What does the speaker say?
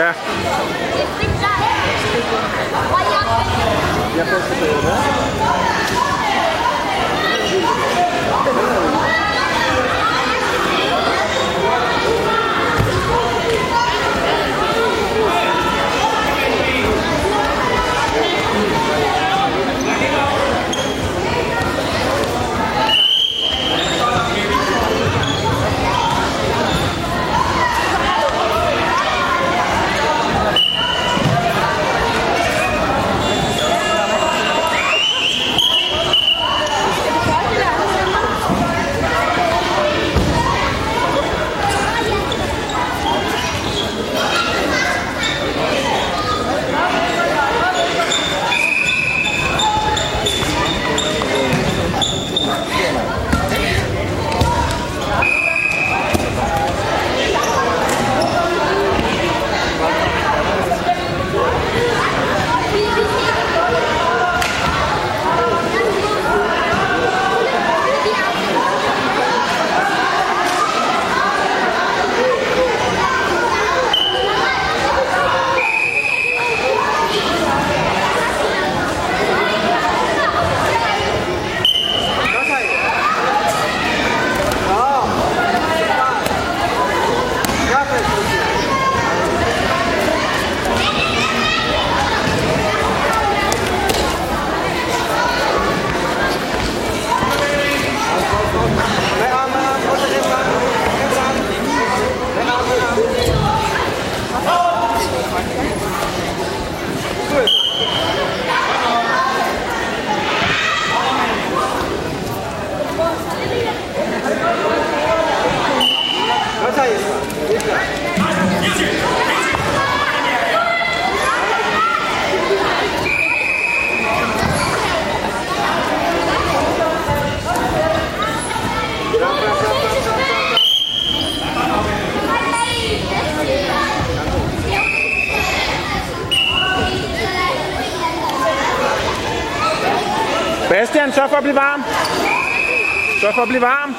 Ja. Jeg Bastian, sørg for at blive varm. Sørg for at blive varm.